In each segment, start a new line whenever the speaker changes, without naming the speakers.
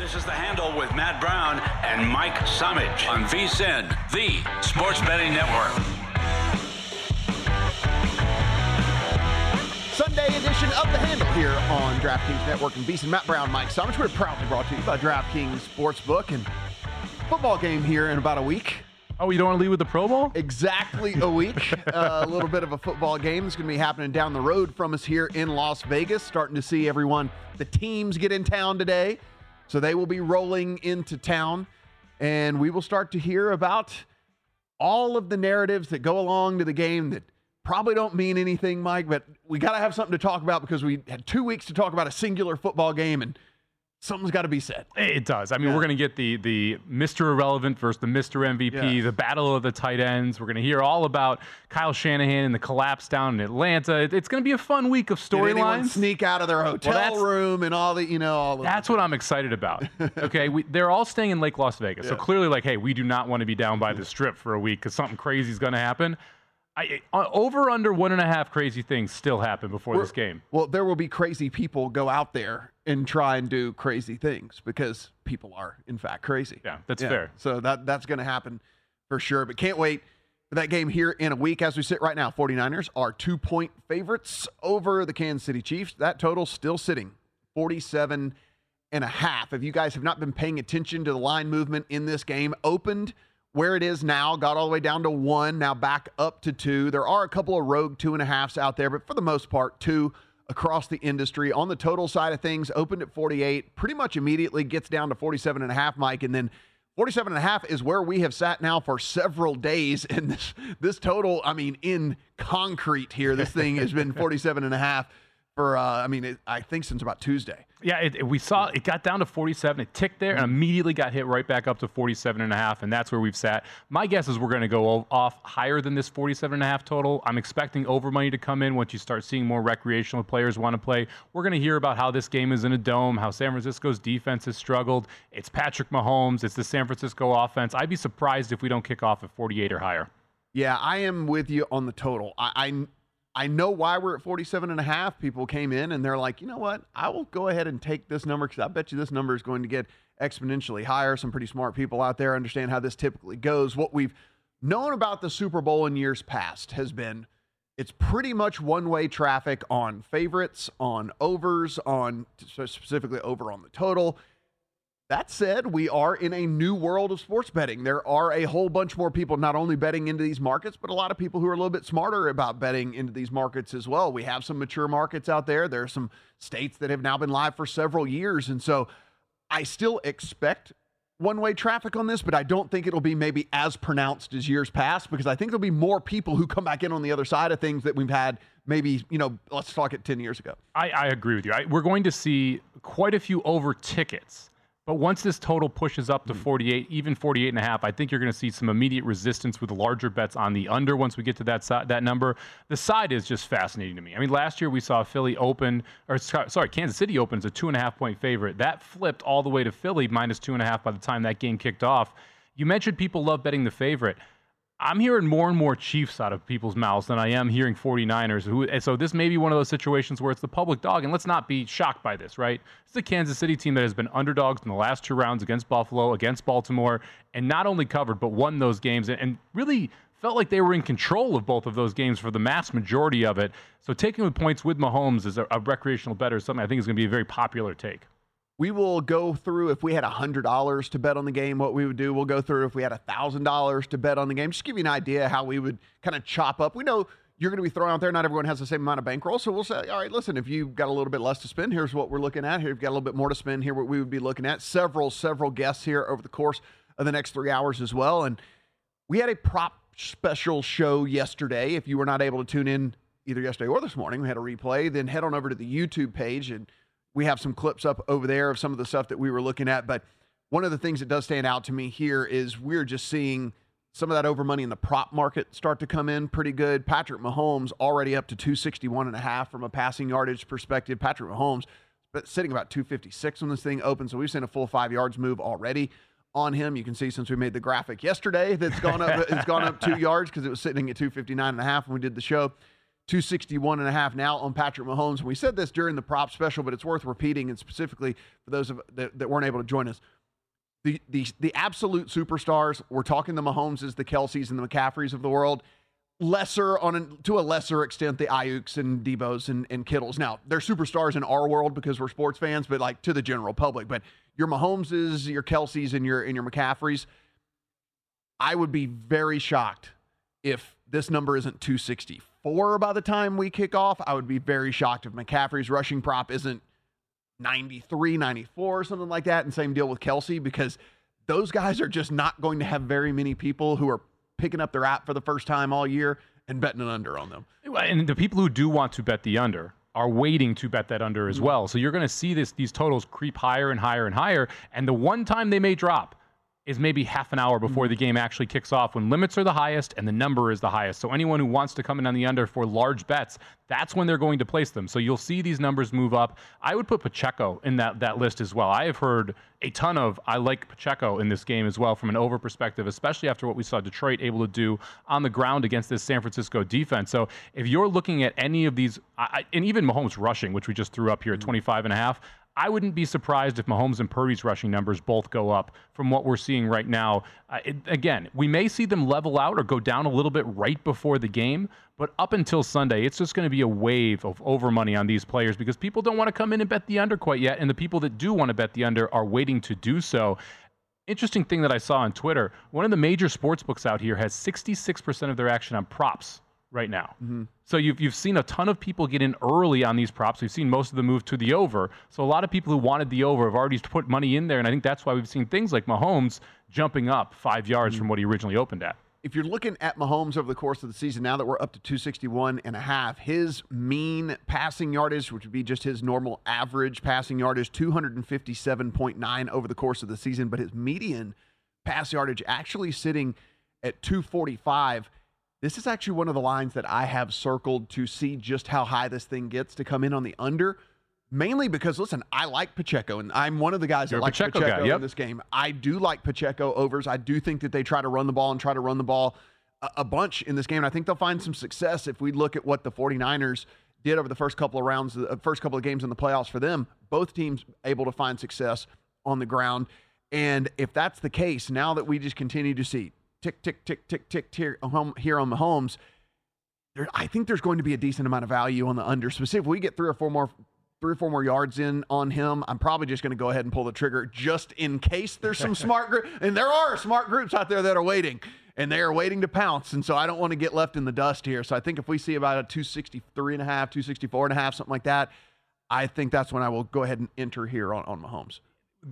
This is the handle with Matt Brown and Mike Somich on VSIN, the Sports Betting Network.
Sunday edition of the handle here on DraftKings Network and VSIN. Matt Brown, Mike Somich. We're proudly brought to you by DraftKings Sportsbook and football game here in about a week.
Oh, you don't want to leave with the Pro Bowl?
Exactly a week. uh, a little bit of a football game that's going to be happening down the road from us here in Las Vegas. Starting to see everyone, the teams get in town today. So they will be rolling into town. And we will start to hear about all of the narratives that go along to the game that probably don't mean anything, Mike, but we got to have something to talk about because we had two weeks to talk about a singular football game and something's got to be said.
It does. I mean, yeah. we're going to get the the Mr. Irrelevant versus the Mr. MVP, yeah. the battle of the tight ends. We're going to hear all about Kyle Shanahan and the collapse down in Atlanta. It's going to be a fun week of storylines.
Sneak out of their hotel well, room and all the you know all.
That's what I'm excited about. okay, we, they're all staying in Lake Las Vegas, yeah. so clearly, like, hey, we do not want to be down by the strip for a week because something crazy is going to happen. I, over under one and a half crazy things still happen before We're, this game.
Well, there will be crazy people go out there and try and do crazy things because people are in fact crazy.
Yeah, that's yeah. fair.
So that that's going to happen for sure. But can't wait for that game here in a week as we sit right now. 49ers are 2-point favorites over the Kansas City Chiefs. That total still sitting 47 and a half. If you guys have not been paying attention to the line movement in this game, opened where it is now, got all the way down to one, now back up to two. There are a couple of rogue two and a halfs out there, but for the most part, two across the industry. On the total side of things, opened at 48, pretty much immediately gets down to 47 and a half, Mike, and then 47 and a half is where we have sat now for several days and this this total, I mean in concrete here, this thing has been 47 and a half for uh, I mean, it, I think since about Tuesday.
Yeah, it, it, we saw it got down to 47. It ticked there and immediately got hit right back up to 47 and a half, and that's where we've sat. My guess is we're going to go off higher than this 47 and a half total. I'm expecting over money to come in once you start seeing more recreational players want to play. We're going to hear about how this game is in a dome, how San Francisco's defense has struggled. It's Patrick Mahomes. It's the San Francisco offense. I'd be surprised if we don't kick off at 48 or higher.
Yeah, I am with you on the total. I, I I know why we're at 47 and a half. People came in and they're like, you know what? I will go ahead and take this number because I bet you this number is going to get exponentially higher. Some pretty smart people out there understand how this typically goes. What we've known about the Super Bowl in years past has been it's pretty much one way traffic on favorites, on overs, on specifically over on the total. That said, we are in a new world of sports betting. There are a whole bunch more people not only betting into these markets, but a lot of people who are a little bit smarter about betting into these markets as well. We have some mature markets out there. There are some states that have now been live for several years. And so I still expect one way traffic on this, but I don't think it'll be maybe as pronounced as years past because I think there'll be more people who come back in on the other side of things that we've had maybe, you know, let's talk it 10 years ago.
I, I agree with you. I, we're going to see quite a few over tickets But once this total pushes up to hmm. 48, even 48 and a half, I think you're going to see some immediate resistance with larger bets on the under once we get to that side, that number. The side is just fascinating to me. I mean, last year we saw Philly open, or sorry, Kansas City opens a two and a half point favorite. That flipped all the way to Philly minus two and a half by the time that game kicked off. You mentioned people love betting the favorite. I'm hearing more and more Chiefs out of people's mouths than I am hearing 49ers. Who, so this may be one of those situations where it's the public dog, and let's not be shocked by this, right? It's a Kansas City team that has been underdogs in the last two rounds against Buffalo, against Baltimore, and not only covered but won those games, and really felt like they were in control of both of those games for the mass majority of it. So taking the points with Mahomes as a, a recreational better is something I think is going to be a very popular take.
We will go through if we had $100 to bet on the game, what we would do. We'll go through if we had $1,000 to bet on the game. Just give you an idea how we would kind of chop up. We know you're going to be throwing out there. Not everyone has the same amount of bankroll. So we'll say, all right, listen, if you've got a little bit less to spend, here's what we're looking at. Here, you've got a little bit more to spend. Here, what we would be looking at. Several, several guests here over the course of the next three hours as well. And we had a prop special show yesterday. If you were not able to tune in either yesterday or this morning, we had a replay. Then head on over to the YouTube page and we have some clips up over there of some of the stuff that we were looking at. But one of the things that does stand out to me here is we're just seeing some of that over money in the prop market start to come in pretty good. Patrick Mahomes already up to 261 and a half from a passing yardage perspective. Patrick Mahomes but sitting about 256 when this thing opens. So we've seen a full five yards move already on him. You can see since we made the graphic yesterday that's gone up it's gone up two yards because it was sitting at 259 and a half when we did the show. 261 and a half now on Patrick Mahomes. We said this during the prop special, but it's worth repeating, and specifically for those of, that, that weren't able to join us. The, the, the absolute superstars, we're talking the Mahomeses, the Kelces, and the McCaffreys of the world. Lesser on a, to a lesser extent, the Aiyuks and Deebos and, and Kittles. Now, they're superstars in our world because we're sports fans, but like to the general public. But your Mahomeses, your Kelces, and your and your McCaffreys, I would be very shocked if this number isn't 264 by the time we kick off. I would be very shocked if McCaffrey's rushing prop isn't 93, 94, something like that. And same deal with Kelce, because those guys are just not going to have very many people who are picking up their app for the first time all year and betting an under on them.
And the people who do want to bet the under are waiting to bet that under as mm-hmm. well. So you're going to see this these totals creep higher and higher and higher. And the one time they may drop is maybe half an hour before mm-hmm. the game actually kicks off when limits are the highest and the number is the highest. So anyone who wants to come in on the under for large bets, that's when they're going to place them. So you'll see these numbers move up. I would put Pacheco in that that list as well. I have heard a ton of I like Pacheco in this game as well from an over perspective, especially after what we saw Detroit able to do on the ground against this San Francisco defense. So if you're looking at any of these, I, and even Mahomes rushing, which we just threw up here at 25 and a half, I wouldn't be surprised if Mahomes and Purdy's rushing numbers both go up from what we're seeing right now. Uh, it, again, we may see them level out or go down a little bit right before the game, but up until Sunday, it's just going to be a wave of over money on these players because people don't want to come in and bet the under quite yet, and the people that do want to bet the under are waiting to do so. Interesting thing that I saw on Twitter one of the major sports books out here has 66% of their action on props right now. Mm-hmm. So you've, you've seen a ton of people get in early on these props. We've seen most of them move to the over. So a lot of people who wanted the over have already put money in there. And I think that's why we've seen things like Mahomes jumping up five yards mm-hmm. from what he originally opened at.
If you're looking at Mahomes over the course of the season, now that we're up to 261 and a half, his mean passing yardage, which would be just his normal average passing yardage, 257.9 over the course of the season, but his median pass yardage actually sitting at 245 this is actually one of the lines that I have circled to see just how high this thing gets to come in on the under. Mainly because, listen, I like Pacheco, and I'm one of the guys
You're
that like
Pacheco,
Pacheco
yep.
in this game. I do like Pacheco overs. I do think that they try to run the ball and try to run the ball a, a bunch in this game. And I think they'll find some success if we look at what the 49ers did over the first couple of rounds, the first couple of games in the playoffs for them. Both teams able to find success on the ground. And if that's the case, now that we just continue to see tick, tick, tick, tick, tick, tick here on Mahomes, there, I think there's going to be a decent amount of value on the under. Specifically, if we get three or four more three or four more yards in on him, I'm probably just going to go ahead and pull the trigger just in case there's some smart group. And there are smart groups out there that are waiting and they are waiting to pounce. And so I don't want to get left in the dust here. So I think if we see about a 263 and a half, 264 and a half, something like that, I think that's when I will go ahead and enter here on, on Mahomes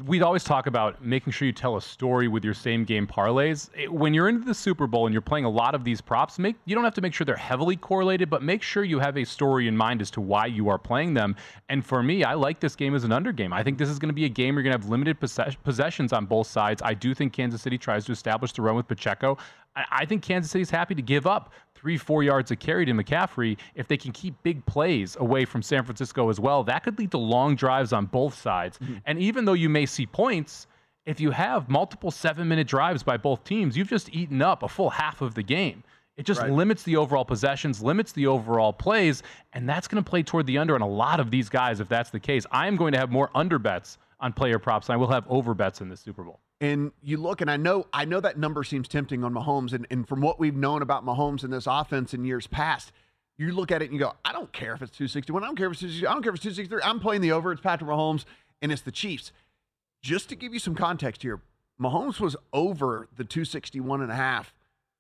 we'd always talk about making sure you tell a story with your same game parlays. It- when you're into the Super Bowl and you're playing a lot of these props, make you don't have to make sure they're heavily correlated, but make sure you have a story in mind as to why you are playing them. And for me, I like this game as an under game. I think this is going to be a game where you're going to have limited possess- possessions on both sides. I do think Kansas City tries to establish the run with Pacheco. I, I think Kansas City's happy to give up three, four yards of carry to McCaffrey, if they can keep big plays away from San Francisco as well, that could lead to long drives on both sides. Mm-hmm. And even though you may see points, if you have multiple seven minute drives by both teams, you've just eaten up a full half of the game. It just
Right.
limits the overall possessions, limits the overall plays, and that's going to play toward the under on a lot of these guys if that's the case. I am going to have more under bets on player props, and I will have over bets in the Super Bowl.
And you look, and I know, I know that number seems tempting on Mahomes, and, and from what we've known about Mahomes in this offense in years past, you look at it and you go, I don't care if it's 261, I don't care if it's 260, I don't care if it's 263. I'm playing the over. It's Patrick Mahomes, and it's the Chiefs. Just to give you some context here, Mahomes was over the 261 and a half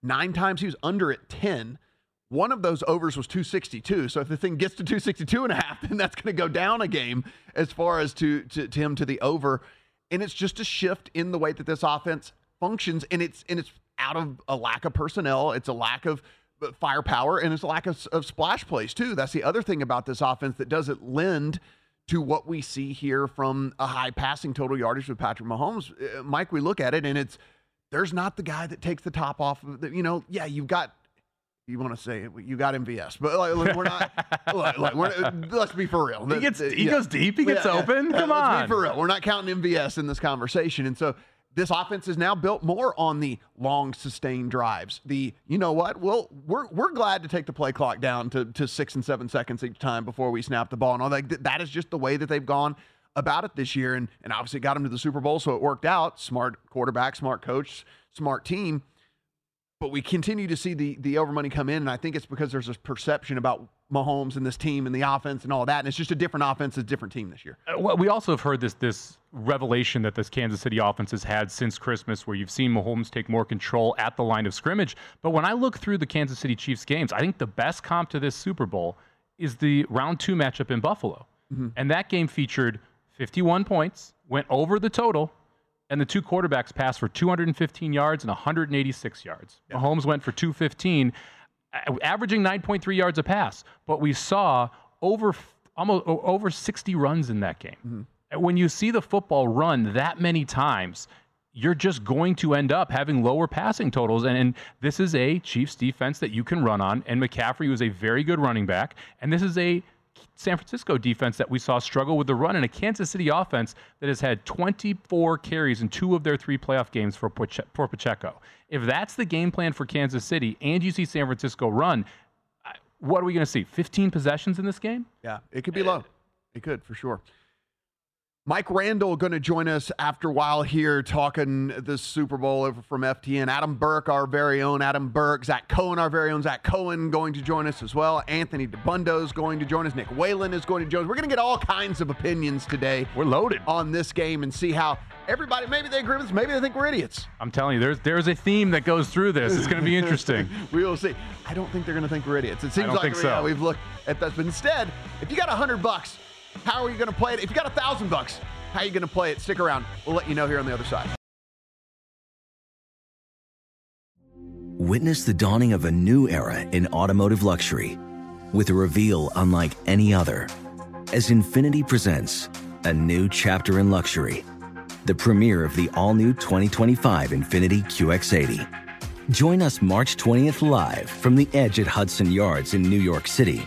nine times. He was under it 10. One of those overs was 262. So if the thing gets to 262 and a half, then that's going to go down a game as far as to, to, to him to the over. And it's just a shift in the way that this offense functions. And it's and it's out of a lack of personnel. It's a lack of uh, firepower and it's a lack of, of splash plays too. That's the other thing about this offense that doesn't lend to what we see here from a high passing total yardage with Patrick Mahomes. Uh, Mike, we look at it and it's there's not the guy that takes the top off of the, you know, yeah, you've got you want to say you got MVS, but like, look, we're not. look, we're, let's be for real.
He gets- he goes deep, he gets open. Come
let's
on.
be for real. We're not counting MVS in this conversation, and so this offense is now built more on the long sustained drives. The you know what? Well, we're we're glad to take the play clock down to to six and seven seconds each time before we snap the ball and all that. That is just the way that they've gone about it this year, and and obviously got them to the Super Bowl, so it worked out. Smart quarterback, smart coach, smart team but we continue to see the the over money come in, and I think it's because there's this perception about Mahomes and this team and the offense and all that, and it's just a different offense, a different team this year.
Uh, well, we also have heard this this revelation that this Kansas City offense has had since Christmas, where you've seen Mahomes take more control at the line of scrimmage. But when I look through the Kansas City Chiefs games, I think the best comp to this Super Bowl is the round two matchup in Buffalo, and that game featured 51 points, went over the total. And the two quarterbacks passed for 215 yards and 186 yards. Mahomes went for 215, averaging 9.3 yards a pass. But we saw over almost over 60 runs in that game. Mm-hmm. And When you see the football run that many times, you're just going to end up having lower passing totals. And, and this is a Chiefs defense that you can run on. And McCaffrey was a very good running back. And this is a San Francisco defense that we saw struggle with the run and a Kansas City offense that has had 24 carries in two of their three playoff games for, Pache- for Pacheco. If that's the game plan for Kansas City and you see San Francisco run, what are we going to see? 15 possessions in this game?
Yeah, it could be low. It could for sure. Mike Randle going to join us after a while here talking the Super Bowl over from FTN. Adam Burke, our very own Adam Burke. Zach Cohen, our very own Zach Cohen, going to join us as well. Anthony Dabbundo is going to join us. Nick Whalen is going to join us. We're going to get all kinds of opinions today.
We're loaded
on this game and see how everybody. Maybe they agree with us. Maybe they think we're idiots.
I'm telling you, there's there's a theme that goes through this. It's going to be interesting.
we will see. I don't think they're going to think we're idiots. It seems
don't
like
so.
yeah, we've looked at that. But instead, if you got a hundred bucks, how are you going to play it? If you got a thousand bucks, how are you going to play it? Stick around. We'll let you know here on the other side.
Witness the dawning of a new era in automotive luxury with a reveal unlike any other as Infiniti presents a new chapter in luxury, the premiere of the all new 2025 Infiniti QX80. Join us March 20th live from the edge at Hudson Yards in New York City,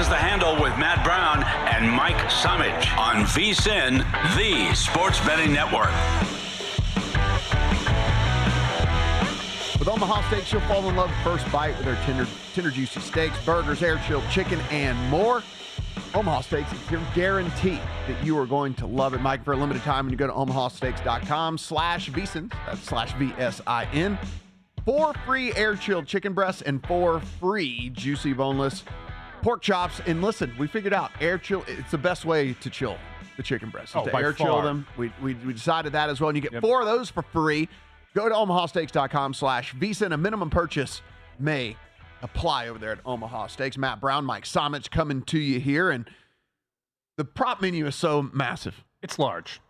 Is The Handle with Matt Brown and Mike Somich on VSIN, the Sports Betting Network.
With Omaha Steaks, you'll fall in love first bite with their tender, tender juicy steaks, burgers, air chilled chicken, and more. Omaha Steaks, it's your guarantee that you are going to love it. Mike, for a limited time, when you go to omahasteaks.com slash VSIN, that's slash V-S-I-N, four free air chilled chicken breasts and four free juicy boneless pork chops. And listen, we figured out air chill, it's the best way to chill the chicken breasts.
Oh,
to
by
air chill them. We, we, we decided that as well. And you get
Yep.
four of those for free. Go to omahasteaks.com slash VSIN. A minimum purchase may apply over there at Omaha Steaks. Matt Brown, Mike Somich coming to you here. And the prop menu is so massive.
It's large.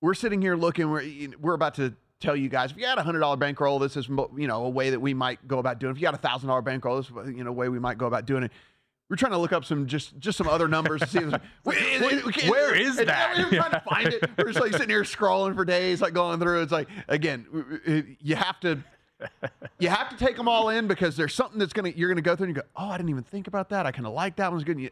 We're sitting here looking, we're, we're about to tell you guys, if you had a $100 bankroll, this is, you know, a way that we might go about doing it. If you got a $1,000 bankroll, this is, you know, a way we might go about doing it. We're trying to look up some just just some other numbers to see. If, it's-
Where is
and
that?
We're trying to find it. We're just like sitting here scrolling for days, like going through. It's like again, you have to you have to take them all in because there's something that's gonna you're gonna go through and you go, oh, I didn't even think about that. I kind of like that one's good. And you-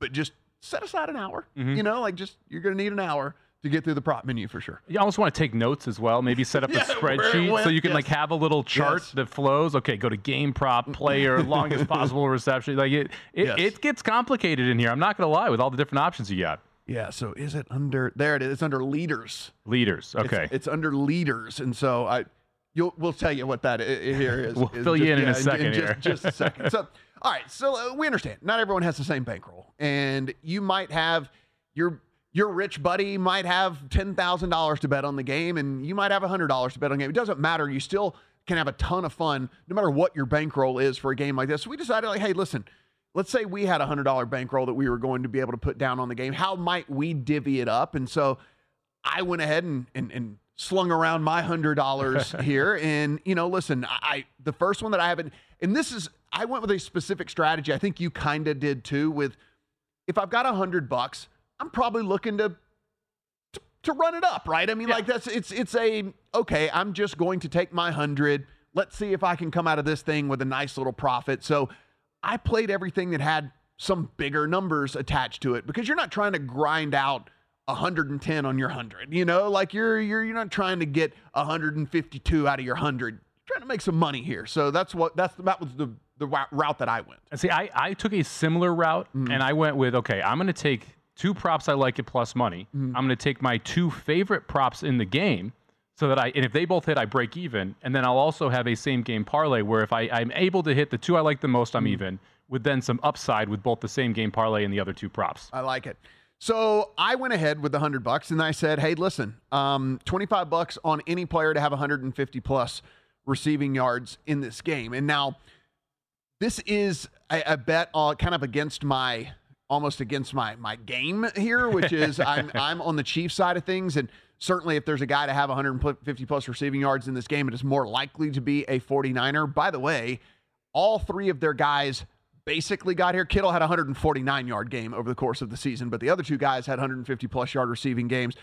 But just set aside an hour.
Mm-hmm.
You know, like just you're gonna need an hour to get through the prop menu for sure.
You almost want to take notes as well. Maybe set up
Yeah,
a spreadsheet
went,
so you can
yes.
like have a little chart
Yes.
that flows. Okay, go to game prop, player, longest possible reception. Like it, it,
Yes.
it gets complicated in here. I'm not gonna lie with all the different options you got.
Yeah. So is it under there? It is. It's under leaders.
Leaders. Okay.
It's, under leaders, and so I, you'll we'll tell you what that here is.
We'll
is
fill you
just-
in in a
yeah,
second
just,
here.
just a second. So, all right. So uh, we understand. Not everyone has the same bankroll, and you might have your your rich buddy might have ten thousand dollars to bet on the game, and you might have hundred dollars to bet on the game. It doesn't matter. You still can have a ton of fun, no matter what your bankroll is for a game like this. So we decided, like, hey, listen. Let's say we had a hundred dollar bankroll that we were going to be able to put down on the game. How might we divvy it up? And so I went ahead and, and, and slung around my hundred dollars here. And you know, listen, I, I the first one that I haven't, and this is I went with a specific strategy. I think you kind of did too. With if I've got a hundred bucks, I'm probably looking to, to to run it up, right? I mean, like that's it's it's a okay. I'm just going to take my hundred. Let's see if I can come out of this thing with a nice little profit. So I played everything that had some bigger numbers attached to it because you're not trying to grind out 110 on your 100. You know, like you're you're you're not trying to get 152 out of your 100. You're trying to make some money here. So that's what that's that was the the route that I went.
And see, I, I took a similar route
Mm-hmm.
and I went with okay, I'm going to take two props I like at plus money.
Mm-hmm.
I'm going to take my two favorite props in the game so that I, and if they both hit, I break even. And then I'll also have a same game parlay where if I, I'm able to hit the two I like the most,
Mm-hmm.
I'm even, with then some upside with both the same game parlay and the other two props.
I like it. So I went ahead with the hundred bucks and I said, "Hey, listen, um, twenty five bucks on any player to have 150 plus receiving yards in this game." And now, this is a, a bet uh, kind of against my almost against my my game here, which is I'm I'm on the Chiefs side of things, and certainly if there's a guy to have 150 plus receiving yards in this game, it is more likely to be a 49er. By the way, all three of their guys basically got here. Kittle had a 149 yard game over the course of the season, but the other two guys had 150 plus yard receiving games.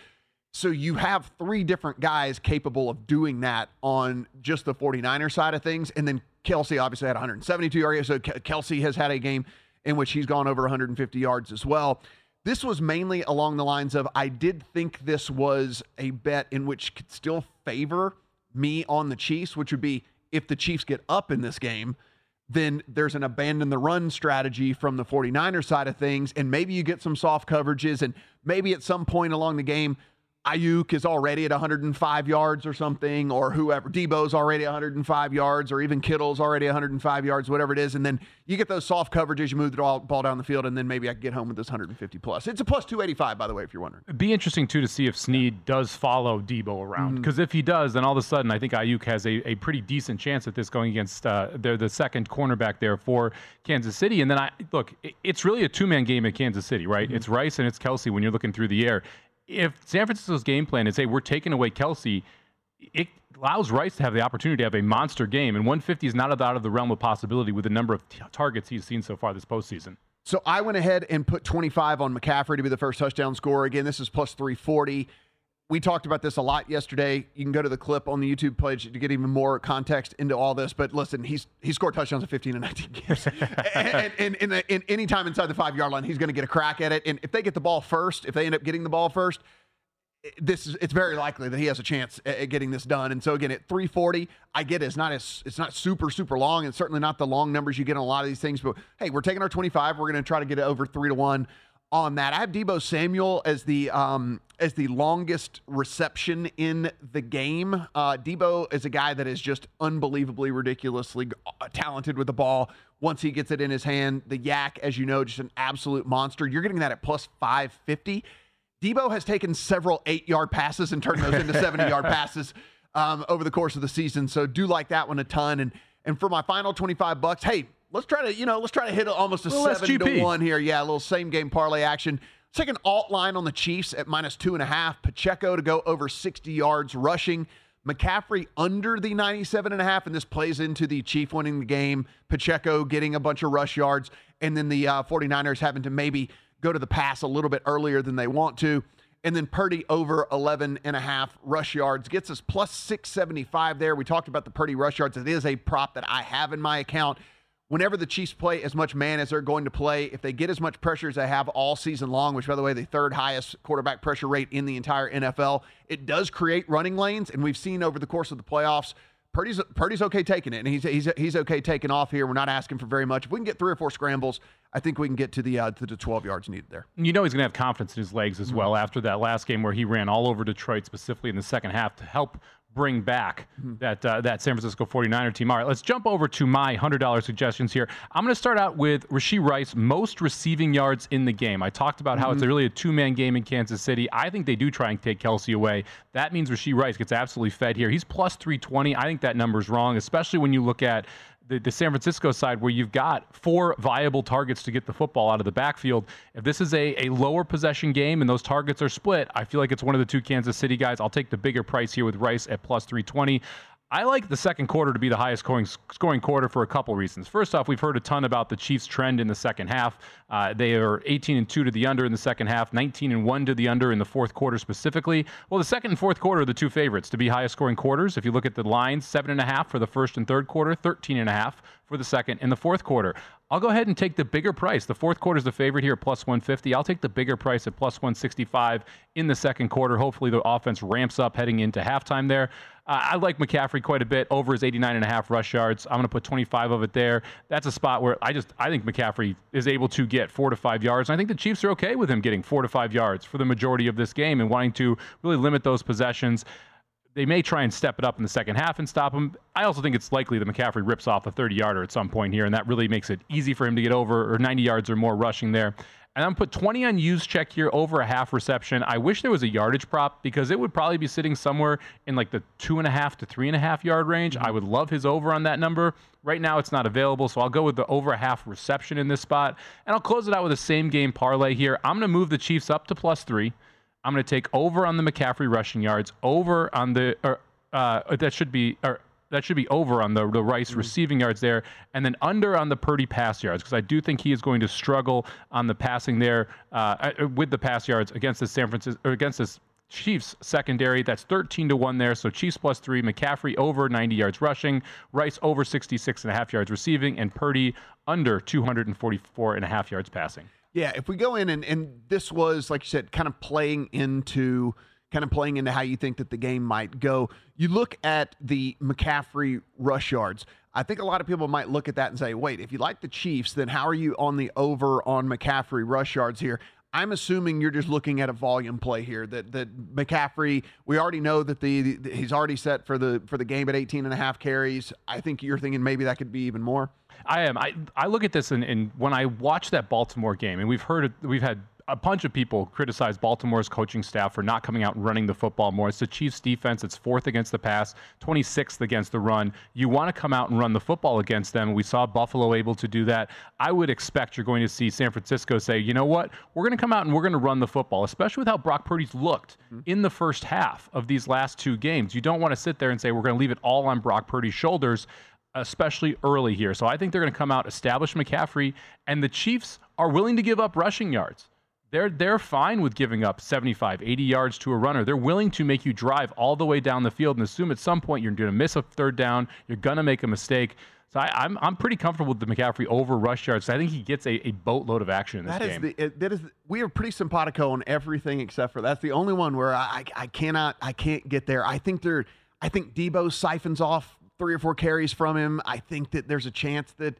So you have three different guys capable of doing that on just the 49er side of things. And then Kelce obviously had 172 yards. So Kelce has had a game in which he's gone over 150 yards as well. This was mainly along the lines of I did think this was a bet in which could still favor me on the Chiefs, which would be if the Chiefs get up in this game, then there's an abandon the run strategy from the 49er side of things. And maybe you get some soft coverages, and maybe at some point along the game, Aiyuk is already at 105 yards or something, or whoever. Deebo's already 105 yards, or even Kittle's already 105 yards, whatever it is. And then you get those soft coverages, you move the ball down the field, and then maybe I can get home with this 150 plus. It's a plus 285, by the way, if you're wondering.
It'd be interesting, too, to see if Sneed does follow Deebo around. Because mm-hmm. if he does, then all of a sudden, I think Aiyuk has a, a pretty decent chance at this going against uh, they're the second cornerback there for Kansas City. And then I look, it's really a two man game at Kansas City, right? Mm-hmm. It's Rice and it's Kelce when you're looking through the air if San Francisco's game plan is, hey, we're taking away Kelce, it allows Rice to have the opportunity to have a monster game, and 150 is not out of the realm of possibility with the number of t- targets he's seen so far this postseason.
So I went ahead and put 25 on McCaffrey to be the first touchdown scorer. Again, this is plus 340 we talked about this a lot yesterday. You can go to the clip on the YouTube page to get even more context into all this. But listen, he's he scored touchdowns in 15 and 19 games, and, in any time inside the five yard line, he's going to get a crack at it. And if they get the ball first, if they end up getting the ball first, this is it's very likely that he has a chance at getting this done. And so again, at 340, I get it. It's not as it's not super super long, and certainly not the long numbers you get on a lot of these things. But hey, we're taking our 25. We're going to try to get it over three to one on that. I have Deebo Samuel as the um, as the longest reception in the game. Uh, Deebo is a guy that is just unbelievably, ridiculously uh, talented with the ball. Once he gets it in his hand, the YAC, as you know, just an absolute monster. You're getting that at plus 550. Deebo has taken several eight yard passes and turned those into 70 yard passes um, over the course of the season. So do like that one a ton. And and for my final 25 bucks, hey, let's try to, you know, let's try to hit almost a, a seven to one here. Yeah, a little same game parlay action. Second alt line on the Chiefs at minus two and a half. Pacheco to go over 60 yards rushing. McCaffrey under the 97 and a half, and this plays into the Chief winning the game. Pacheco getting a bunch of rush yards, and then the uh, 49ers having to maybe go to the pass a little bit earlier than they want to. And then Purdy over 11 and a half rush yards gets us plus 675 there. We talked about the Purdy rush yards. It is a prop that I have in my account whenever the Chiefs play as much man as they're going to play, if they get as much pressure as they have all season long, which, by the way, the third highest quarterback pressure rate in the entire NFL, it does create running lanes. And we've seen over the course of the playoffs, Purdy's, Purdy's okay taking it, and he's, he's, he's okay taking off here. We're not asking for very much. If we can get three or four scrambles, I think we can get to the uh, to the 12 yards needed there.
You know he's going to have confidence in his legs as well mm-hmm. after that last game where he ran all over Detroit, specifically in the second half, to help bring back that uh, that San Francisco 49er team. All right, let's jump over to my $100 suggestions here. I'm going to start out with Rashee Rice, most receiving yards in the game. I talked about how mm-hmm. it's really a two-man game in Kansas City. I think they do try and take Kelce away. That means Rashee Rice gets absolutely fed here. He's plus 320. I think that number is wrong, especially when you look at the, the San Francisco side where you've got four viable targets to get the football out of the backfield. If this is a, a lower possession game and those targets are split, I feel like it's one of the two Kansas City guys. I'll take the bigger price here with Rice at plus 320. I like the second quarter to be the highest scoring, scoring quarter for a couple reasons. First off, we've heard a ton about the Chiefs' trend in the second half. Uh, they are 18 and 2 to the under in the second half, 19 and 1 to the under in the fourth quarter specifically. Well, the second and fourth quarter are the two favorites to be highest scoring quarters. If you look at the lines, seven and a half for the first and third quarter, 13 and a half for the second and the fourth quarter. I'll go ahead and take the bigger price. The fourth quarter is the favorite here, plus 150. I'll take the bigger price at plus 165 in the second quarter. Hopefully, the offense ramps up heading into halftime there. Uh, I like McCaffrey quite a bit over his 89 and a half rush yards. I'm going to put 25 of it there. That's a spot where I just I think McCaffrey is able to get four to five yards. And I think the Chiefs are okay with him getting four to five yards for the majority of this game and wanting to really limit those possessions. They may try and step it up in the second half and stop him. I also think it's likely that McCaffrey rips off a 30 yarder at some point here, and that really makes it easy for him to get over or 90 yards or more rushing there And I'm put 20 on Juszczyk here over a half reception. I wish there was a yardage prop because it would probably be sitting somewhere in like the two and a half to three and a half yard range. I would love his over on that number. Right now, it's not available, so I'll go with the over a half reception in this spot. And I'll close it out with a same game parlay here. I'm going to move the Chiefs up to plus three. I'm going to take over on the McCaffrey rushing yards, over on the, or, uh, that should be, or that should be over on the, the Rice receiving yards there, and then under on the Purdy pass yards because I do think he is going to struggle on the passing there uh, uh, with the pass yards against the San Francisco or against this Chiefs secondary. That's 13 to 1 there. So Chiefs plus three, McCaffrey over 90 yards rushing, Rice over 66 and a half yards receiving, and Purdy under 244 and a half yards passing.
Yeah, if we go in and, and this was, like you said, kind of playing into kind of playing into how you think that the game might go. You look at the McCaffrey rush yards. I think a lot of people might look at that and say, wait, if you like the Chiefs, then how are you on the over on McCaffrey rush yards here? I'm assuming you're just looking at a volume play here. That that McCaffrey, we already know that the, the he's already set for the for the game at 18 and a half carries. I think you're thinking maybe that could be even more.
I am. I, I look at this and, and when I watch that Baltimore game, and we've heard we've had a bunch of people criticize Baltimore's coaching staff for not coming out and running the football more. It's the Chiefs' defense. It's fourth against the pass, 26th against the run. You want to come out and run the football against them. We saw Buffalo able to do that. I would expect you're going to see San Francisco say, you know what? We're going to come out and we're going to run the football, especially with how Brock Purdy's looked mm-hmm. in the first half of these last two games. You don't want to sit there and say, we're going to leave it all on Brock Purdy's shoulders especially early here. So I think they're going to come out, establish McCaffrey, and the Chiefs are willing to give up rushing yards. They're they're fine with giving up 75, 80 yards to a runner. They're willing to make you drive all the way down the field and assume at some point you're going to miss a third down, you're going to make a mistake. So I, am I'm, I'm pretty comfortable with the McCaffrey over rush yards. I think he gets a, a boatload of action in this
that
game.
Is the, that is we are pretty simpatico on everything except for that's the only one where I, I, I cannot I can't get there. I think they're I think Deebo siphons off three or four carries from him. I think that there's a chance that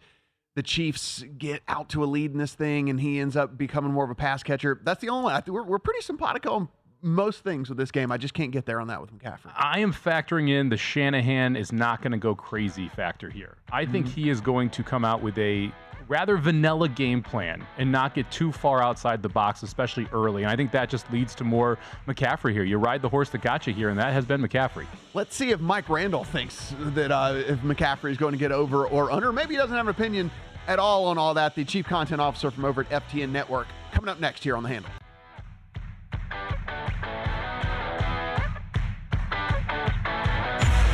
the Chiefs get out to a lead in this thing and he ends up becoming more of a pass catcher. That's the only one. I think we're, we're pretty simpatico on most things with this game. I just can't get there on that with McCaffrey.
I am factoring in the Shanahan is not going to go crazy factor here. I think mm-hmm. he is going to come out with a rather vanilla game plan and not get too far outside the box, especially early. And I think that just leads to more McCaffrey here. You ride the horse that got you here, and that has been McCaffrey.
Let's see if Mike Randle thinks that uh, if McCaffrey is going to get over or under. Maybe he doesn't have an opinion at all on all that. The chief content officer from over at FTN Network coming up next here on the handle.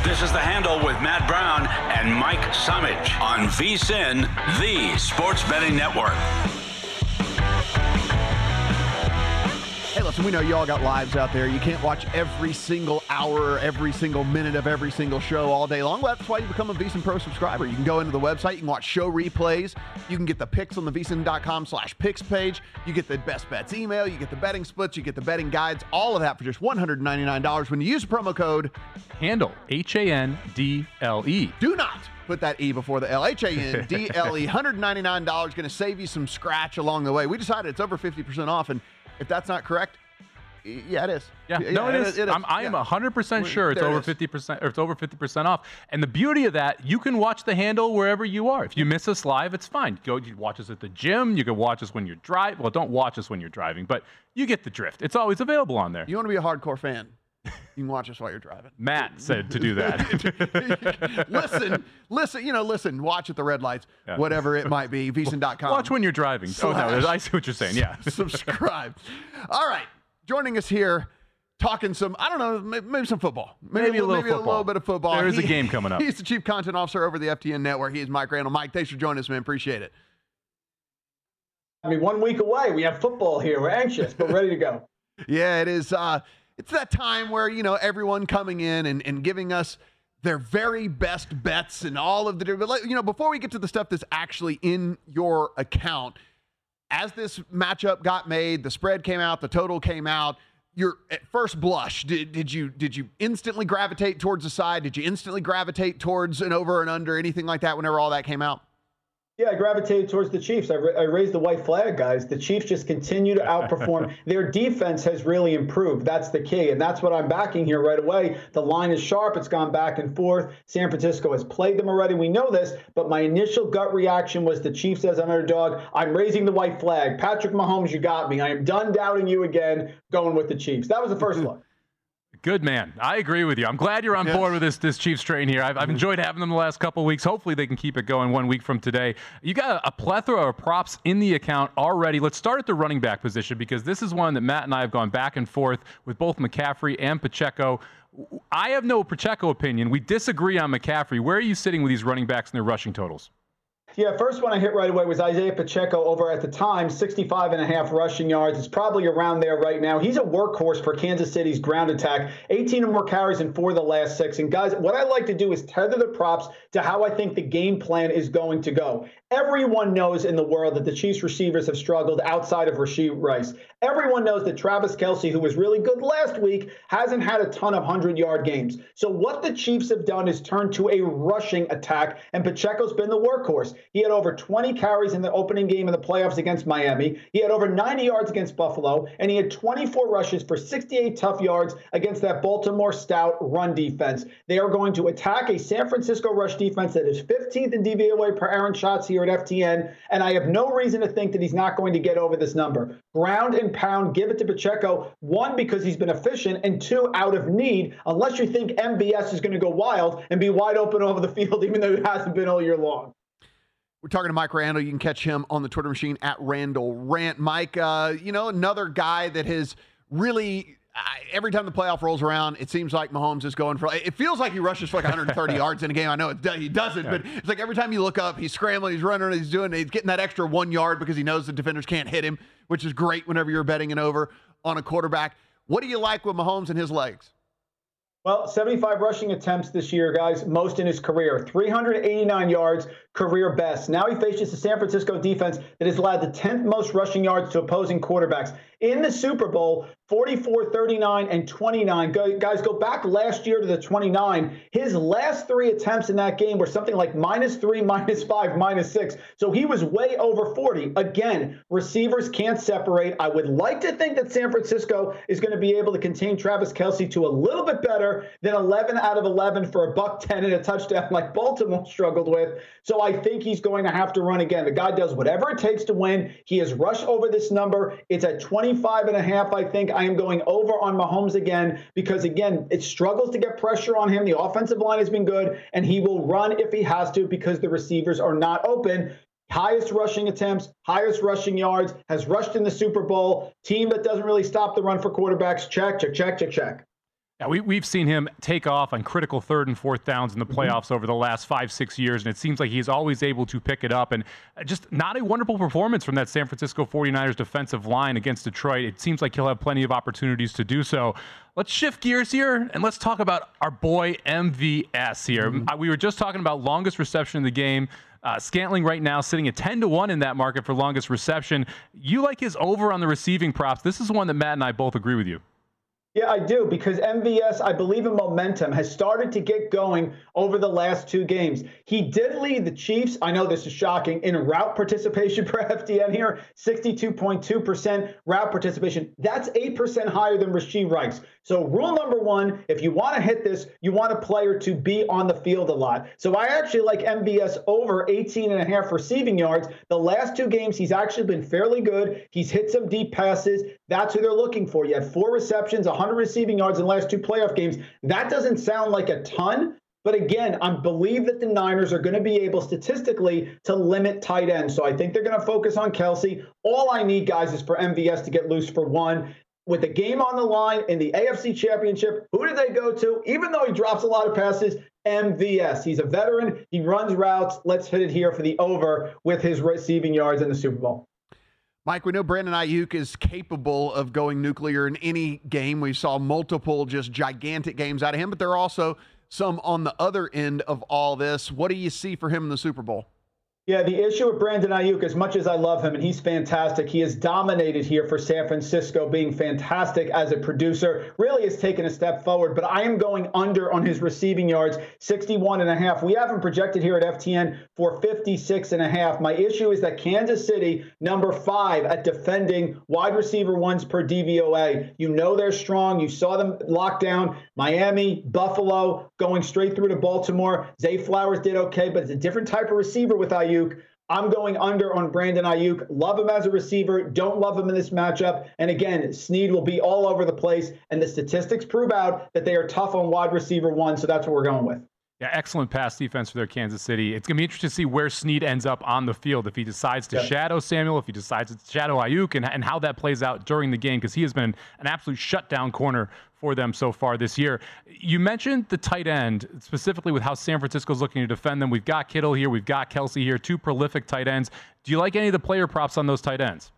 This is the handle with Matt Brown and Mike Somich on VSIN, the Sports Betting Network.
Hey, listen, we know you all got lives out there. You can't watch every single hour, every single minute of every single show all day long. Well, that's why you become a VSIN Pro subscriber. You can go into the website, you can watch show replays, you can get the picks on the VSIN.com slash picks page, you get the best bets email, you get the betting splits, you get the betting guides, all of that for just $199 when you use the promo code
HANDLE, H A N D L E.
Do not put that E before the L. H A N D L E. $199 going to save you some scratch along the way. We decided it's over 50% off, and if that's not correct, yeah, it is.
Yeah, yeah no, it, it is. It is. I'm, I am yeah. 100% sure it's over 50% or it's over 50% off. And the beauty of that, you can watch the handle wherever you are. If you miss us live, it's fine. Go you watch us at the gym, you can watch us when you're driving. Well, don't watch us when you're driving, but you get the drift. It's always available on there.
You want to be a hardcore fan? You can watch us while you're driving.
Matt said to do that.
listen, listen, you know, listen, watch at the red lights, yeah. whatever it might be, VSIN.com.
Watch when you're driving. Slash, oh, no, I see what you're saying. Yeah.
subscribe. All right. Joining us here, talking some, I don't know, maybe, maybe some football.
Maybe, maybe, a, little
maybe
football.
a little bit of football.
There is he, a game coming up.
He's the chief content officer over the FTN network. He is Mike Randle. Mike, thanks for joining us, man. Appreciate it.
I mean, one week away. We have football here. We're anxious, but ready to go.
yeah, it is. Uh, it's that time where, you know, everyone coming in and, and giving us their very best bets and all of the different, you know, before we get to the stuff that's actually in your account, as this matchup got made, the spread came out, the total came out. Your at first blush, did, did you did you instantly gravitate towards the side? Did you instantly gravitate towards an over and under, anything like that? Whenever all that came out,
Yeah, I gravitated towards the Chiefs. I, ra- I raised the white flag, guys. The Chiefs just continue to outperform. Their defense has really improved. That's the key. And that's what I'm backing here right away. The line is sharp. It's gone back and forth. San Francisco has played them already. We know this. But my initial gut reaction was the Chiefs as an underdog. I'm raising the white flag. Patrick Mahomes, you got me. I am done doubting you again, going with the Chiefs. That was the first look.
Good man. I agree with you. I'm glad you're on
Yes.
board with this this Chiefs train here. I've, I've mm-hmm. enjoyed having them the last couple of weeks. Hopefully they can keep it going one week from today. You got a, a plethora of props in the account already. Let's start at the running back position because this is one that Matt and I have gone back and forth with both McCaffrey and Pacheco. I have no Pacheco opinion. We disagree on McCaffrey. Where are you sitting with these running backs and their rushing totals?
Yeah, first one I hit right away was Isaiah Pacheco over at the time, 65 and a half rushing yards. It's probably around there right now. He's a workhorse for Kansas City's ground attack, 18 or more carries in four of the last six. And guys, what I like to do is tether the props to how I think the game plan is going to go. Everyone knows in the world that the Chiefs receivers have struggled outside of Rashee Rice. Everyone knows that Travis Kelce, who was really good last week, hasn't had a ton of 100 yard games. So, what the Chiefs have done is turned to a rushing attack, and Pacheco's been the workhorse. He had over 20 carries in the opening game in the playoffs against Miami. He had over 90 yards against Buffalo, and he had 24 rushes for 68 tough yards against that Baltimore stout run defense. They are going to attack a San Francisco rush defense that is 15th in DVOA per Aaron Schatz here at FTN, and I have no reason to think that he's not going to get over this number. Ground and pound, give it to Pacheco. One, because he's been efficient, and two, out of need, unless you think MVS is going to go wild and be wide open over the field, even though it hasn't been all year long.
We're talking to Mike Randle. You can catch him on the Twitter machine at Randle Rant. Mike, uh, you know, another guy that has really. Uh, every time the playoff rolls around, it seems like Mahomes is going for. It feels like he rushes for like 130 yards in a game. I know it, he doesn't, but it's like every time you look up, he's scrambling, he's running, he's doing, he's getting that extra one yard because he knows the defenders can't hit him, which is great whenever you're betting an over on a quarterback. What do you like with Mahomes and his legs?
Well, 75 rushing attempts this year, guys, most in his career. 389 yards, career best. Now he faces the San Francisco defense that has allowed the 10th most rushing yards to opposing quarterbacks. In the Super Bowl, 44, 39, and 29. Go, guys, go back last year to the 29. His last three attempts in that game were something like minus three, minus five, minus six. So he was way over 40. Again, receivers can't separate. I would like to think that San Francisco is going to be able to contain Travis Kelce to a little bit better than 11 out of 11 for a buck 10 and a touchdown like Baltimore struggled with. So I think he's going to have to run again. The guy does whatever it takes to win. He has rushed over this number. It's at 25 and a half, I think. I am going over on Mahomes again because, again, it struggles to get pressure on him. The offensive line has been good, and he will run if he has to because the receivers are not open. Highest rushing attempts, highest rushing yards, has rushed in the Super Bowl. Team that doesn't really stop the run for quarterbacks. Check, check, check, check, check.
Yeah, we, we've seen him take off on critical third and fourth downs in the playoffs over the last five, six years, and it seems like he's always able to pick it up. And uh, just not a wonderful performance from that San Francisco 49ers defensive line against Detroit. It seems like he'll have plenty of opportunities to do so. Let's shift gears here and let's talk about our boy MVS here. Uh, We were just talking about longest reception in the game. Uh, Scantling right now sitting at 10 to 1 in that market for longest reception. You like his over on the receiving props. This is one that Matt and I both agree with you.
Yeah, I do because MVS, I believe in momentum, has started to get going over the last two games. He did lead the Chiefs. I know this is shocking in route participation per FTN here, 62.2% route participation. That's 8% higher than Rashee Rice. So, rule number one if you want to hit this, you want a player to be on the field a lot. So, I actually like MVS over 18 and a half receiving yards. The last two games, he's actually been fairly good. He's hit some deep passes. That's who they're looking for. You had four receptions, 100 receiving yards in the last two playoff games. That doesn't sound like a ton, but again, I believe that the Niners are going to be able statistically to limit tight ends. So I think they're going to focus on Kelce. All I need, guys, is for MVS to get loose for one. With the game on the line in the AFC Championship, who did they go to? Even though he drops a lot of passes, MVS. He's a veteran. He runs routes. Let's hit it here for the over with his receiving yards in the Super Bowl.
Mike, we know Brandon Aiyuk is capable of going nuclear in any game. We saw multiple just gigantic games out of him, but there are also some on the other end of all this. What do you see for him in the Super Bowl?
Yeah, the issue with Brandon Aiyuk, as much as I love him and he's fantastic, he has dominated here for San Francisco, being fantastic as a producer. Really has taken a step forward, but I am going under on his receiving yards, 61 and a half. We haven't projected here at FTN for 56 and a half. My issue is that Kansas City, number five at defending wide receiver ones per DVOA. You know they're strong. You saw them lock down Miami, Buffalo, going straight through to Baltimore. Zay Flowers did okay, but it's a different type of receiver with. Aiyuk. I'm going under on Brandon Aiyuk. Love him as a receiver. Don't love him in this matchup. And again, Sneed will be all over the place. And the statistics prove out that they are tough on wide receiver one. So that's what we're going with.
Yeah, excellent pass defense for their Kansas City. It's going to be interesting to see where Sneed ends up on the field. If he decides to shadow Samuel, if he decides to shadow Aiyuk, and, and how that plays out during the game, because he has been an absolute shutdown corner for them so far this year. You mentioned the tight end, specifically with how San Francisco's looking to defend them. We've got Kittle here, we've got Kelce here, two prolific tight ends. Do you like any of the player props on those tight ends?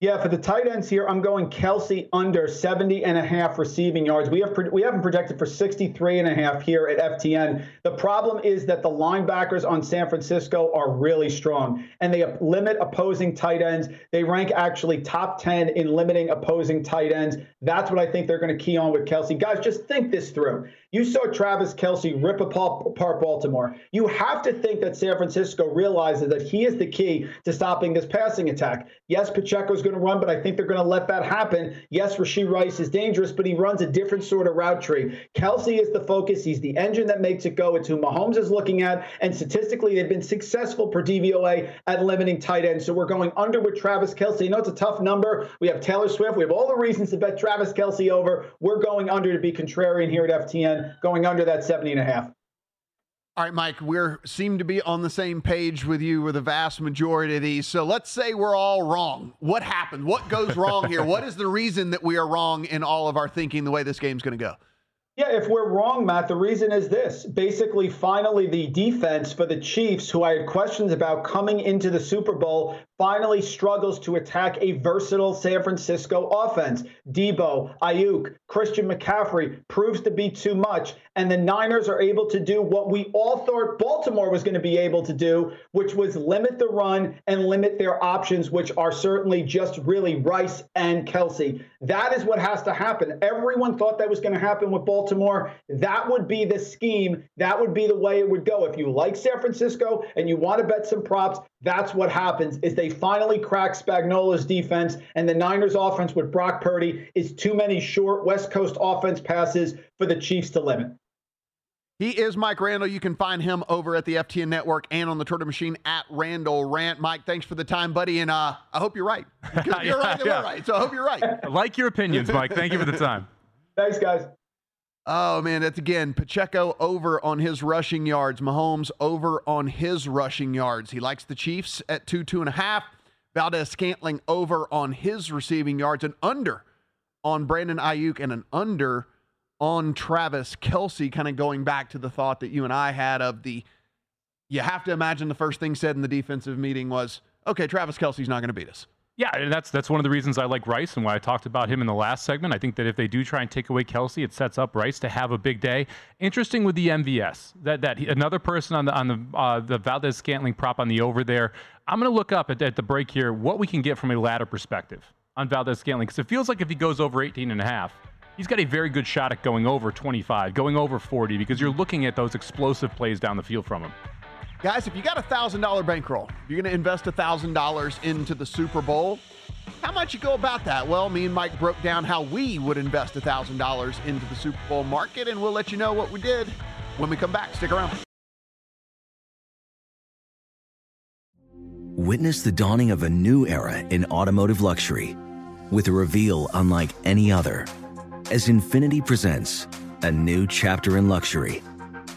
Yeah, for the tight ends here, I'm going Kelce under 70 and a half receiving yards. We have we haven't projected for 63 and a half here at FTN. The problem is that the linebackers on San Francisco are really strong and they limit opposing tight ends. They rank actually top 10 in limiting opposing tight ends. That's what I think they're going to key on with Kelce. Guys, just think this through. You saw Travis Kelce rip apart Baltimore. You have to think that San Francisco realizes that he is the key to stopping this passing attack. Yes, Pacheco is going to run, but I think they're going to let that happen. Yes, Rashee Rice is dangerous, but he runs a different sort of route tree. Kelce is the focus. He's the engine that makes it go. It's who Mahomes is looking at. And statistically, they've been successful per DVOA at limiting tight ends. So we're going under with Travis Kelce. You know, it's a tough number. We have Taylor Swift. We have all the reasons to bet Travis Kelce over. We're going under to be contrarian here at FTN going under that 70 and a half.
All right, Mike, we seem to be on the same page with you with the vast majority of these. So let's say we're all wrong. What happened? What goes wrong here? what is the reason that we are wrong in all of our thinking the way this game's going to go?
Yeah, if we're wrong, Matt, the reason is this. Basically, finally, the defense for the Chiefs, who I had questions about coming into the Super Bowl, finally struggles to attack a versatile San Francisco offense. Deebo, Aiyuk, Christian McCaffrey proves to be too much. And the Niners are able to do what we all thought Baltimore was going to be able to do, which was limit the run and limit their options, which are certainly just really Rice and Kelce. That is what has to happen. Everyone thought that was going to happen with Baltimore. That would be the scheme. That would be the way it would go. If you like San Francisco and you want to bet some props, that's what happens is they finally crack Spagnuolo's defense and the Niners offense with Brock Purdy is too many short West Coast offense passes for the Chiefs to limit.
He is Mike Randle. You can find him over at the FTN Network and on the Twitter machine at Randle Rant. Mike, thanks for the time, buddy, and uh, I hope you're right. You're yeah, right, yeah. right. So I hope you're right. I
like your opinions, Mike. Thank you for the time.
Thanks, guys.
Oh man, that's again Pacheco over on his rushing yards. Mahomes over on his rushing yards. He likes the Chiefs at two, two and a half. Valdes-Scantling over on his receiving yards, an under on Brandon Aiyuk, and an under on Travis Kelce. Kind of going back to the thought that you and I had of the. You have to imagine the first thing said in the defensive meeting was, "Okay, Travis Kelce's not going to beat us."
Yeah, and that's that's one of the reasons I like Rice and why I talked about him in the last segment. I think that if they do try and take away Kelce, it sets up Rice to have a big day. Interesting with the MVS that that he, another person on the on the uh, the Valdes-Scantling prop on the over there. I'm going to look up at, at the break here what we can get from a ladder perspective on Valdes-Scantling because it feels like if he goes over 18 and a half, he's got a very good shot at going over 25, going over 40 because you're looking at those explosive plays down the field from him.
Guys, if you got a $1,000 bankroll, you're going to invest a $1,000 into the Super Bowl. How much you go about that? Well, me and Mike broke down how we would invest a $1,000 into the Super Bowl market, and we'll let you know what we did when we come back. Stick around.
Witness the dawning of a new era in automotive luxury with a reveal unlike any other as Infiniti presents a new chapter in luxury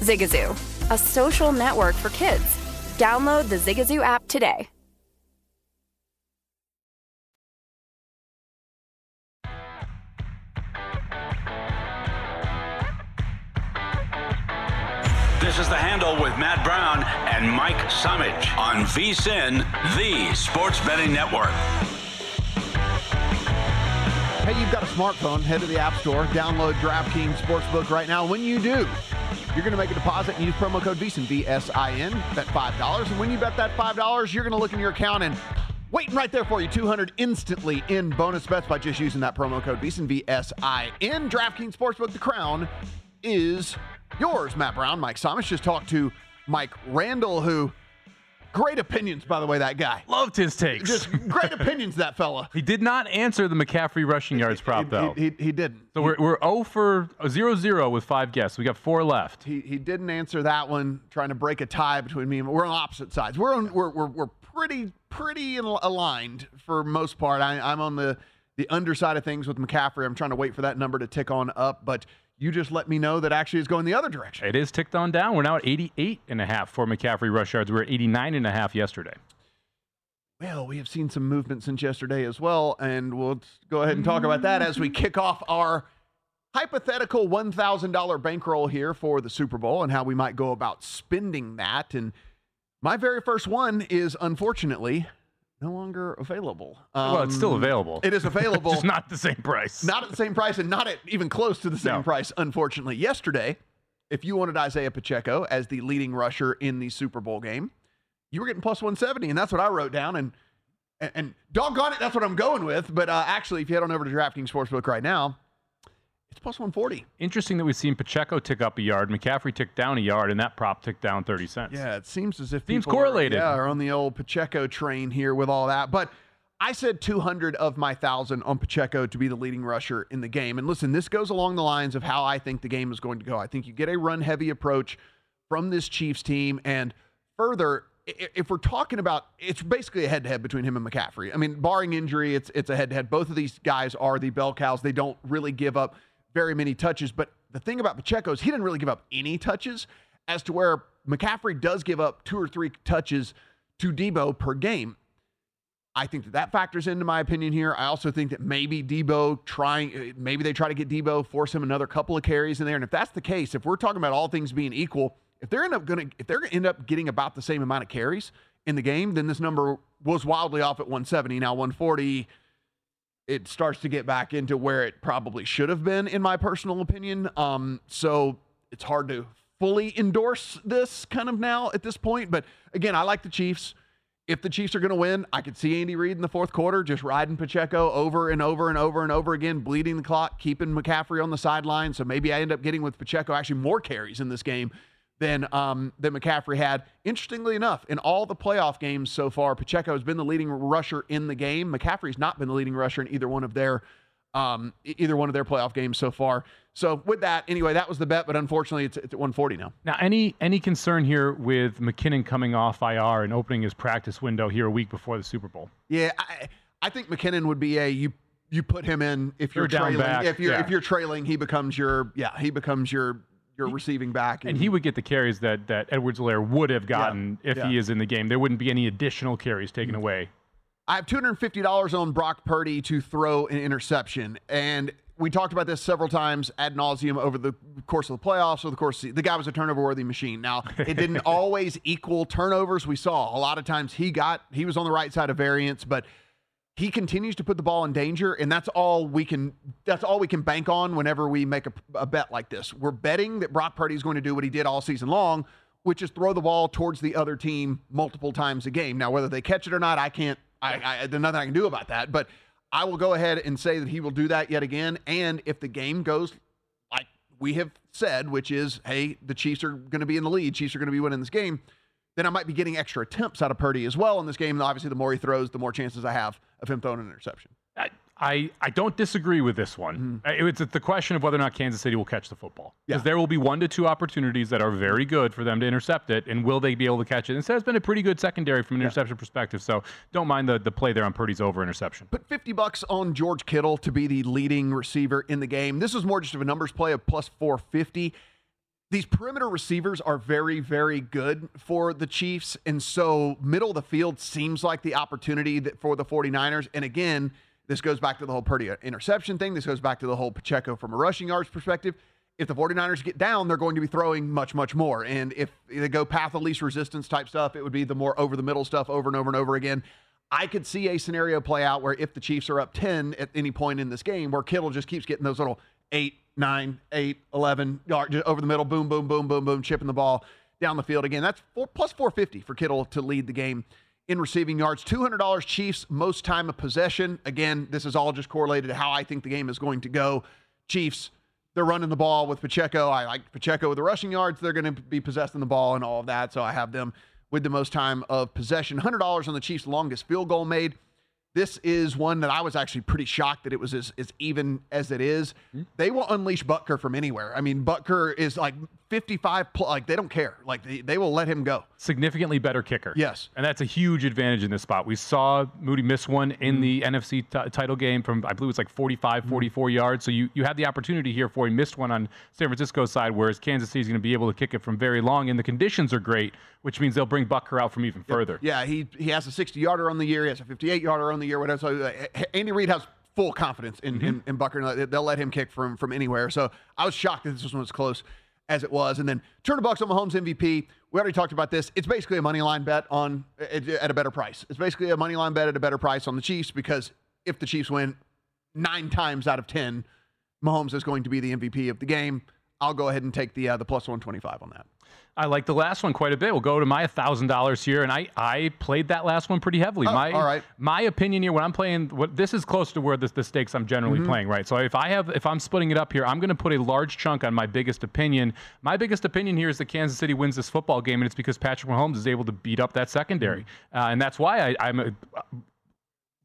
Zigazoo, a social network for kids. Download the Zigazoo app today.
This is The Handle with Matt Brown and Mike Somich on VSIN, the sports betting network.
Hey, you've got a smartphone, head to the App Store, download DraftKings Sportsbook right now. When you do, you're going to make a deposit and use promo code VSIN, V-S-I-N, bet $5. And when you bet that $5, you're going to look in your account and waiting right there for you, 200 instantly in bonus bets by just using that promo code VSIN, V-S-I-N. DraftKings Sportsbook, the crown is yours. Matt Brown, Mike Somich just talked to Mike Randle, who great opinions, by the way, that guy.
Loved his takes.
Just great opinions, that fella.
He did not answer the McCaffrey rushing yards prop, though.
He, he, he didn't.
so we're, we're 0 for 0 0 with five guests. We got four left.
He, he didn't answer that one, trying to break a tie between me and we're on opposite sides. We're on, we're, we're, we're pretty pretty aligned for most part. I, I'm on the the underside of things with McCaffrey. I'm trying to wait for that number to tick on up, but you just let me know that actually it's going the other direction.
It is ticked on down. We're now at 88 and a half for McCaffrey rush yards. We were at 89 and a half yesterday.
Well, we have seen some movement since yesterday as well, and we'll go ahead and talk about that as we kick off our hypothetical $1,000 bankroll here for the Super Bowl and how we might go about spending that. And my very first one is unfortunately no longer available.
well, it's still
Um,
available.
It is available.
Just not the same price.
Not at the same price and not at even close to the same
No.
price, unfortunately. Yesterday, if you wanted Isaiah Pacheco as the leading rusher in the Super Bowl game, you were getting plus 170, and that's what I wrote down. And and, and doggone it, that's what I'm going with. But uh, actually, if you head on over to DraftKings Sportsbook right now, it's plus 140.
Interesting that we've seen Pacheco tick up a yard, McCaffrey tick down a yard, and that prop ticked down 30 cents.
Yeah, it seems as if
Seems correlated.
Are, yeah, are on the old Pacheco train here with all that. But I said 200 of my thousand on Pacheco to be the leading rusher in the game. And listen, this goes along the lines of how I think the game is going to go. I think you get a run heavy approach from this Chiefs team, and further. If we're talking about, it's basically a head-to-head between him and McCaffrey. I mean, barring injury, it's it's a head-to-head. Both of these guys are the bell cows. They don't really give up very many touches. But the thing about Pacheco is he didn't really give up any touches, as to where McCaffrey does give up two or three touches to Deebo per game. I think that that factors into my opinion here. I also think that maybe Deebo trying, uh, maybe they try to get Deebo, force him another couple of carries in there. And if that's the case, if we're talking about all things being equal, if they're end up going to, if they're going to end up getting about the same amount of carries, in the game, then this number was wildly off at 170. Now 140, it starts to get back into where it probably should have been, in my personal opinion. Um, so it's hard to fully endorse this kind of now at this point. But again, I like the Chiefs. If the Chiefs are going to win, I could see Andy Reid in the fourth quarter just riding Pacheco over and over and over and over again, bleeding the clock, keeping McCaffrey on the sideline. So maybe I end up getting with Pacheco actually more carries in this game than um, than McCaffrey had. Interestingly enough, in all the playoff games so far, Pacheco has been the leading rusher in the game. McCaffrey's not been the leading rusher in either one of their um, either one of their playoff games so far. So with that, anyway, that was the bet, but unfortunately, it's, it's at 140 now.
Now, any any concern here with McKinnon coming off IR and opening his practice window here a week before the Super Bowl?
Yeah, I, I think McKinnon would be a you. You put him in if you're
down
trailing.
back,
if you're
yeah.
if you're trailing, he becomes your yeah he becomes your your receiving back.
And he would get the carries that that Edwards-Helaire would have gotten if
yeah.
he is in the game. There wouldn't be any additional carries taken mm. away.
I have $250 on Brock Purdy to throw an interception. And we talked about this several times ad nauseum over the course of the playoffs, or the course the, the guy was a turnover worthy machine. Now, it didn't always equal turnovers. We saw a lot of times he got, he was on the right side of variance, but he continues to put the ball in danger. And that's all we can, that's all we can bank on whenever we make a, a bet like this. We're betting that Brock Purdy is going to do what he did all season long, which is throw the ball towards the other team multiple times a game. Now, whether they catch it or not, I can't, I, I, there's nothing I can do about that. But I will go ahead and say that he will do that yet again. And if the game goes like we have said, which is, hey, the Chiefs are going to be in the lead, Chiefs are going to be winning this game, then I might be getting extra attempts out of Purdy as well in this game. And obviously, the more he throws, the more chances I have of him throwing an interception.
I, I don't disagree with this one. Uh, It's the question of whether or not Kansas City will catch the football. Because there will be one to two opportunities that are very good for them to intercept it, and will they be able to catch it? And so it's been a pretty good secondary from an interception perspective. So don't mind the, the play there on Purdy's over interception.
Put 50 bucks on George Kittle to be the leading receiver in the game. This is more just of a numbers play of plus 450. These perimeter receivers are very, very good for the Chiefs. And so, middle of the field seems like the opportunity that for the 49ers. And again, this goes back to the whole Purdy interception thing. This goes back to the whole Pacheco from a rushing yards perspective. If the 49ers get down, they're going to be throwing much, much more. And if they go path of least resistance type stuff, it would be the more over the middle stuff over and over and over again. I could see a scenario play out where if the Chiefs are up 10 at any point in this game, where Kittle just keeps getting those little 8, 9, 8, 11 yard over the middle, boom, boom, boom, boom, boom, chipping the ball down the field. Again, that's four, plus 450 for Kittle to lead the game in receiving yards. $200 Chiefs, most time of possession. Again, this is all just correlated to how I think the game is going to go. Chiefs, they're running the ball with Pacheco. I like Pacheco with the rushing yards. They're going to be possessing the ball and all of that. So I have them with the most time of possession. $100 on the Chiefs' longest field goal made. This is one that I was actually pretty shocked that it was as, as even as it is. Hmm? They will unleash Butker from anywhere. I mean, Butker is like 55, pl- like they don't care. Like they, they will let him go.
Significantly better kicker.
Yes.
And that's a huge advantage in this spot. We saw Moody miss one in mm-hmm. the NFC t- title game from, I believe it's like 45, mm-hmm. 44 yards. So you, you had the opportunity here for he missed one on San Francisco's side, whereas Kansas City's going to be able to kick it from very long. And the conditions are great, which means they'll bring Butker out from even further.
Yeah, he he has a 60 yarder on the year. He has a 58 yarder on the year. Whatever. So uh, Andy Reid has full confidence in, in, mm-hmm. in Butker. They'll let him kick from from anywhere. So I was shocked that this one was close as it was. And then turn the bucks on Mahomes MVP. We already talked about this. It's basically a money line bet on at a better price. It's basically a money line bet at a better price on the Chiefs because if the Chiefs win nine times out of ten, Mahomes is going to be the MVP of the game. I'll go ahead and take the uh, the plus 125 on that.
I like the last one quite a bit. We'll go to my thousand dollars here, and I, I played that last one pretty heavily.
Oh,
my
all right.
my opinion here when I'm playing what this is close to where the, the stakes I'm generally
Mhm.
playing, right? So if I have if I'm splitting it up here, I'm going to put a large chunk on my biggest opinion. My biggest opinion here is that Kansas City wins this football game, and it's because Patrick Mahomes is able to beat up that secondary,
Mm-hmm.
uh, and that's why I, I'm. A,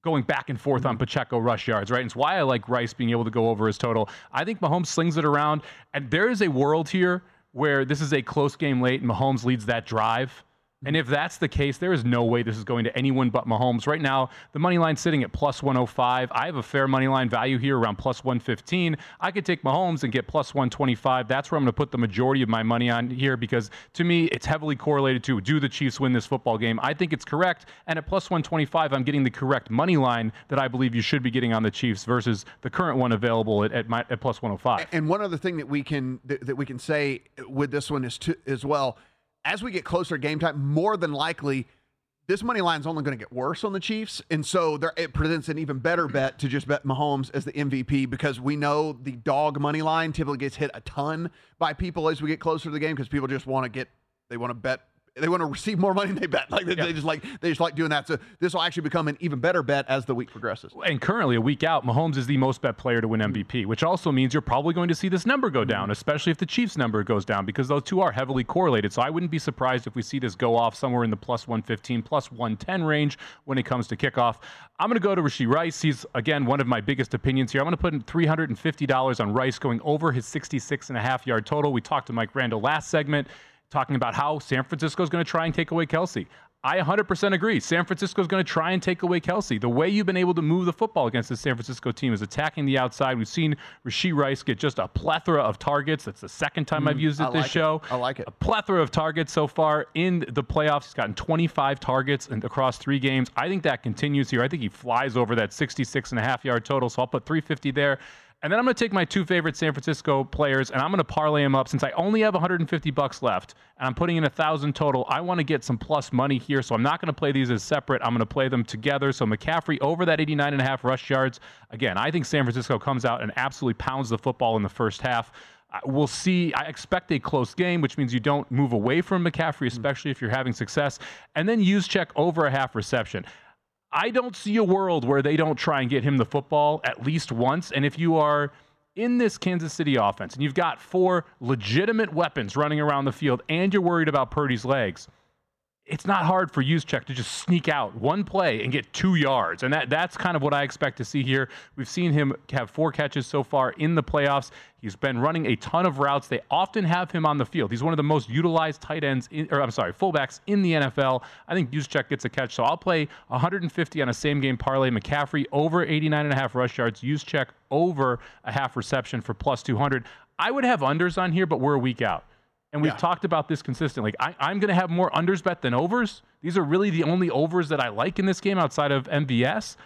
going back and forth on Pacheco rush yards, right? And it's why I like Rice being able to go over his total. I think Mahomes slings it around, and there is a world here where this is a close game late and Mahomes leads that drive. And if that's the case, there is no way this is going to anyone but Mahomes. Right now, the money line's sitting at plus 105. I have a fair money line value here around plus 115. I could take Mahomes and get plus 125. That's where I'm going to put the majority of my money on here because to me, it's heavily correlated to do the Chiefs win this football game? I think it's correct. And at plus 125, I'm getting the correct money line that I believe you should be getting on the Chiefs versus the current one available at, at, my, at plus 105.
And one other thing that we can that, that we can say with this one is to, as well, as we get closer to game time, more than likely this money line is only going to get worse on the Chiefs, and so there, it presents an even better bet to just bet Mahomes as the MVP because we know the dog money line typically gets hit a ton by people as we get closer to the game because people just want to get they want to bet they want to receive more money than they bet. Like they, they just like they just like doing that. So this will actually become an even better bet as the week progresses.
And currently, a week out, Mahomes is the most bet player to win hmm. MVP, which also means you're probably going to see this number go hmm. down, especially if the Chiefs number goes down, because those two are heavily correlated. So I wouldn't be surprised if we see this go off somewhere in the plus 115, plus 110 range when it comes to kickoff. I'm going to go to Rashee Rice. He's, again, one of my biggest opinions here. I'm going to put in $350 on Rice going over his 66 and a half yard total. We talked to Mike Randle last segment talking about how San Francisco is going to try and take away Kelce. I 100% agree. San Francisco is going to try and take away Kelce. The way you've been able to move the football against the San Francisco team is attacking the outside. We've seen Rashee Rice get just a plethora of targets. That's the second time mm, I've used it
I
this
like
show.
It. I like it.
A plethora of targets so far in the playoffs. He's gotten 25 targets across three games. I think that continues here. I think he flies over that 66 and a half yard total. So I'll put 350 there. And then I'm going to take my two favorite San Francisco players and I'm going to parlay them up since I only have 150 bucks left and I'm putting in a thousand total. I want to get some plus money here, so I'm not going to play these as separate. I'm going to play them together. So McCaffrey over that 89 and a half rush yards. Again, I think San Francisco comes out and absolutely pounds the football in the first half. We'll see. I expect a close game, which means you don't move away from McCaffrey, especially if you're having success. And then Juszczyk over a half reception. I don't see a world where they don't try and get him the football at least once. And if you are in this Kansas City offense and you've got four legitimate weapons running around the field and you're worried about Purdy's legs, it's not hard for Juszczyk to just sneak out one play and get two yards. And that, that's kind of what I expect to see here. We've seen him have four catches so far in the playoffs. He's been running a ton of routes. They often have him on the field. He's one of the most utilized tight ends, in, or I'm sorry, fullbacks in the NFL. I think Juszczyk gets a catch. So I'll play 150 on a same game parlay. McCaffrey over 89 and a half rush yards. Juszczyk over a half reception for plus 200. I would have unders on here, but we're a week out. And we've yeah. talked about this consistently. I, I'm going to have more unders bet than overs. These are really the only overs that I like in this game outside of MVS.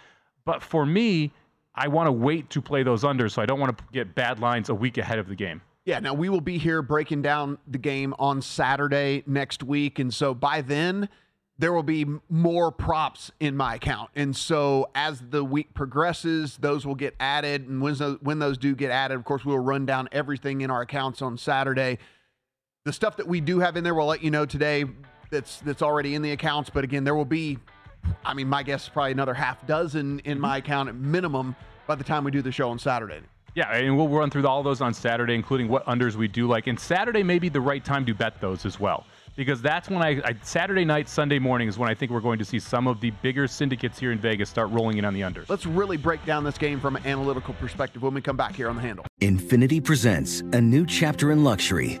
But for me, I want to wait to play those unders, so I don't want to get bad lines a week ahead of the game.
Yeah, now we will be here breaking down the game on Saturday next week. And so by then, there will be more props in my account. And so as the week progresses, those will get added. And when those, when those do get added, of course, we'll run down everything in our accounts on Saturday the stuff that we do have in there, we'll let you know today. That's that's already in the accounts. But again, there will be, I mean, my guess is probably another half dozen in mm-hmm. my account at minimum by the time we do the show on Saturday.
Yeah, and we'll run through all those on Saturday, including what unders we do like. And Saturday may be the right time to bet those as well because that's when I, I, Saturday night, Sunday morning is when I think we're going to see some of the bigger syndicates here in Vegas start rolling in on the unders.
Let's really break down this game from an analytical perspective when we come back here on the handle.
Infiniti presents a new chapter in luxury,